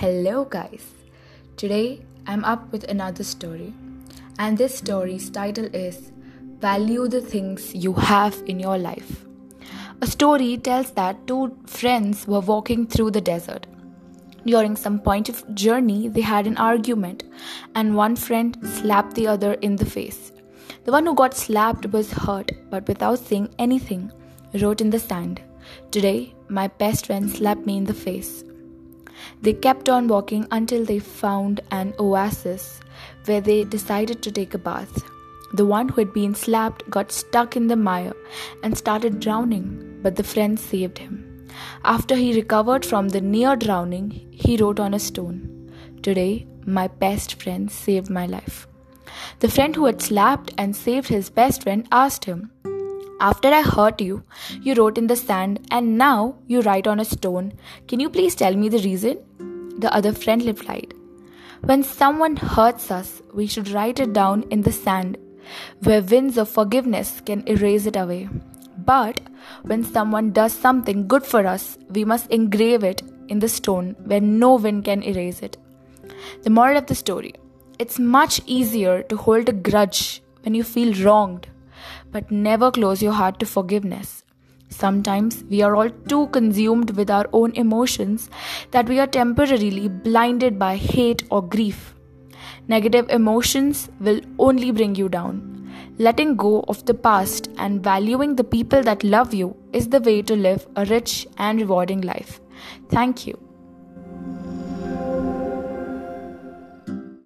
Hello, guys. Today I'm up with another story, and this story's title is Value the Things You Have in Your Life. A story tells that two friends were walking through the desert. During some point of journey, they had an argument, and one friend slapped the other in the face. The one who got slapped was hurt, but without saying anything, wrote in the sand, Today, my best friend slapped me in the face. They kept on walking until they found an oasis where they decided to take a bath. The one who had been slapped got stuck in the mire and started drowning, but the friend saved him. After he recovered from the near drowning, he wrote on a stone, Today, my best friend saved my life. The friend who had slapped and saved his best friend asked him, after I hurt you, you wrote in the sand, and now you write on a stone. Can you please tell me the reason? The other friend replied, When someone hurts us, we should write it down in the sand, where winds of forgiveness can erase it away. But when someone does something good for us, we must engrave it in the stone where no wind can erase it. The moral of the story it's much easier to hold a grudge when you feel wronged but never close your heart to forgiveness. Sometimes we are all too consumed with our own emotions that we are temporarily blinded by hate or grief. Negative emotions will only bring you down. Letting go of the past and valuing the people that love you is the way to live a rich and rewarding life. Thank you.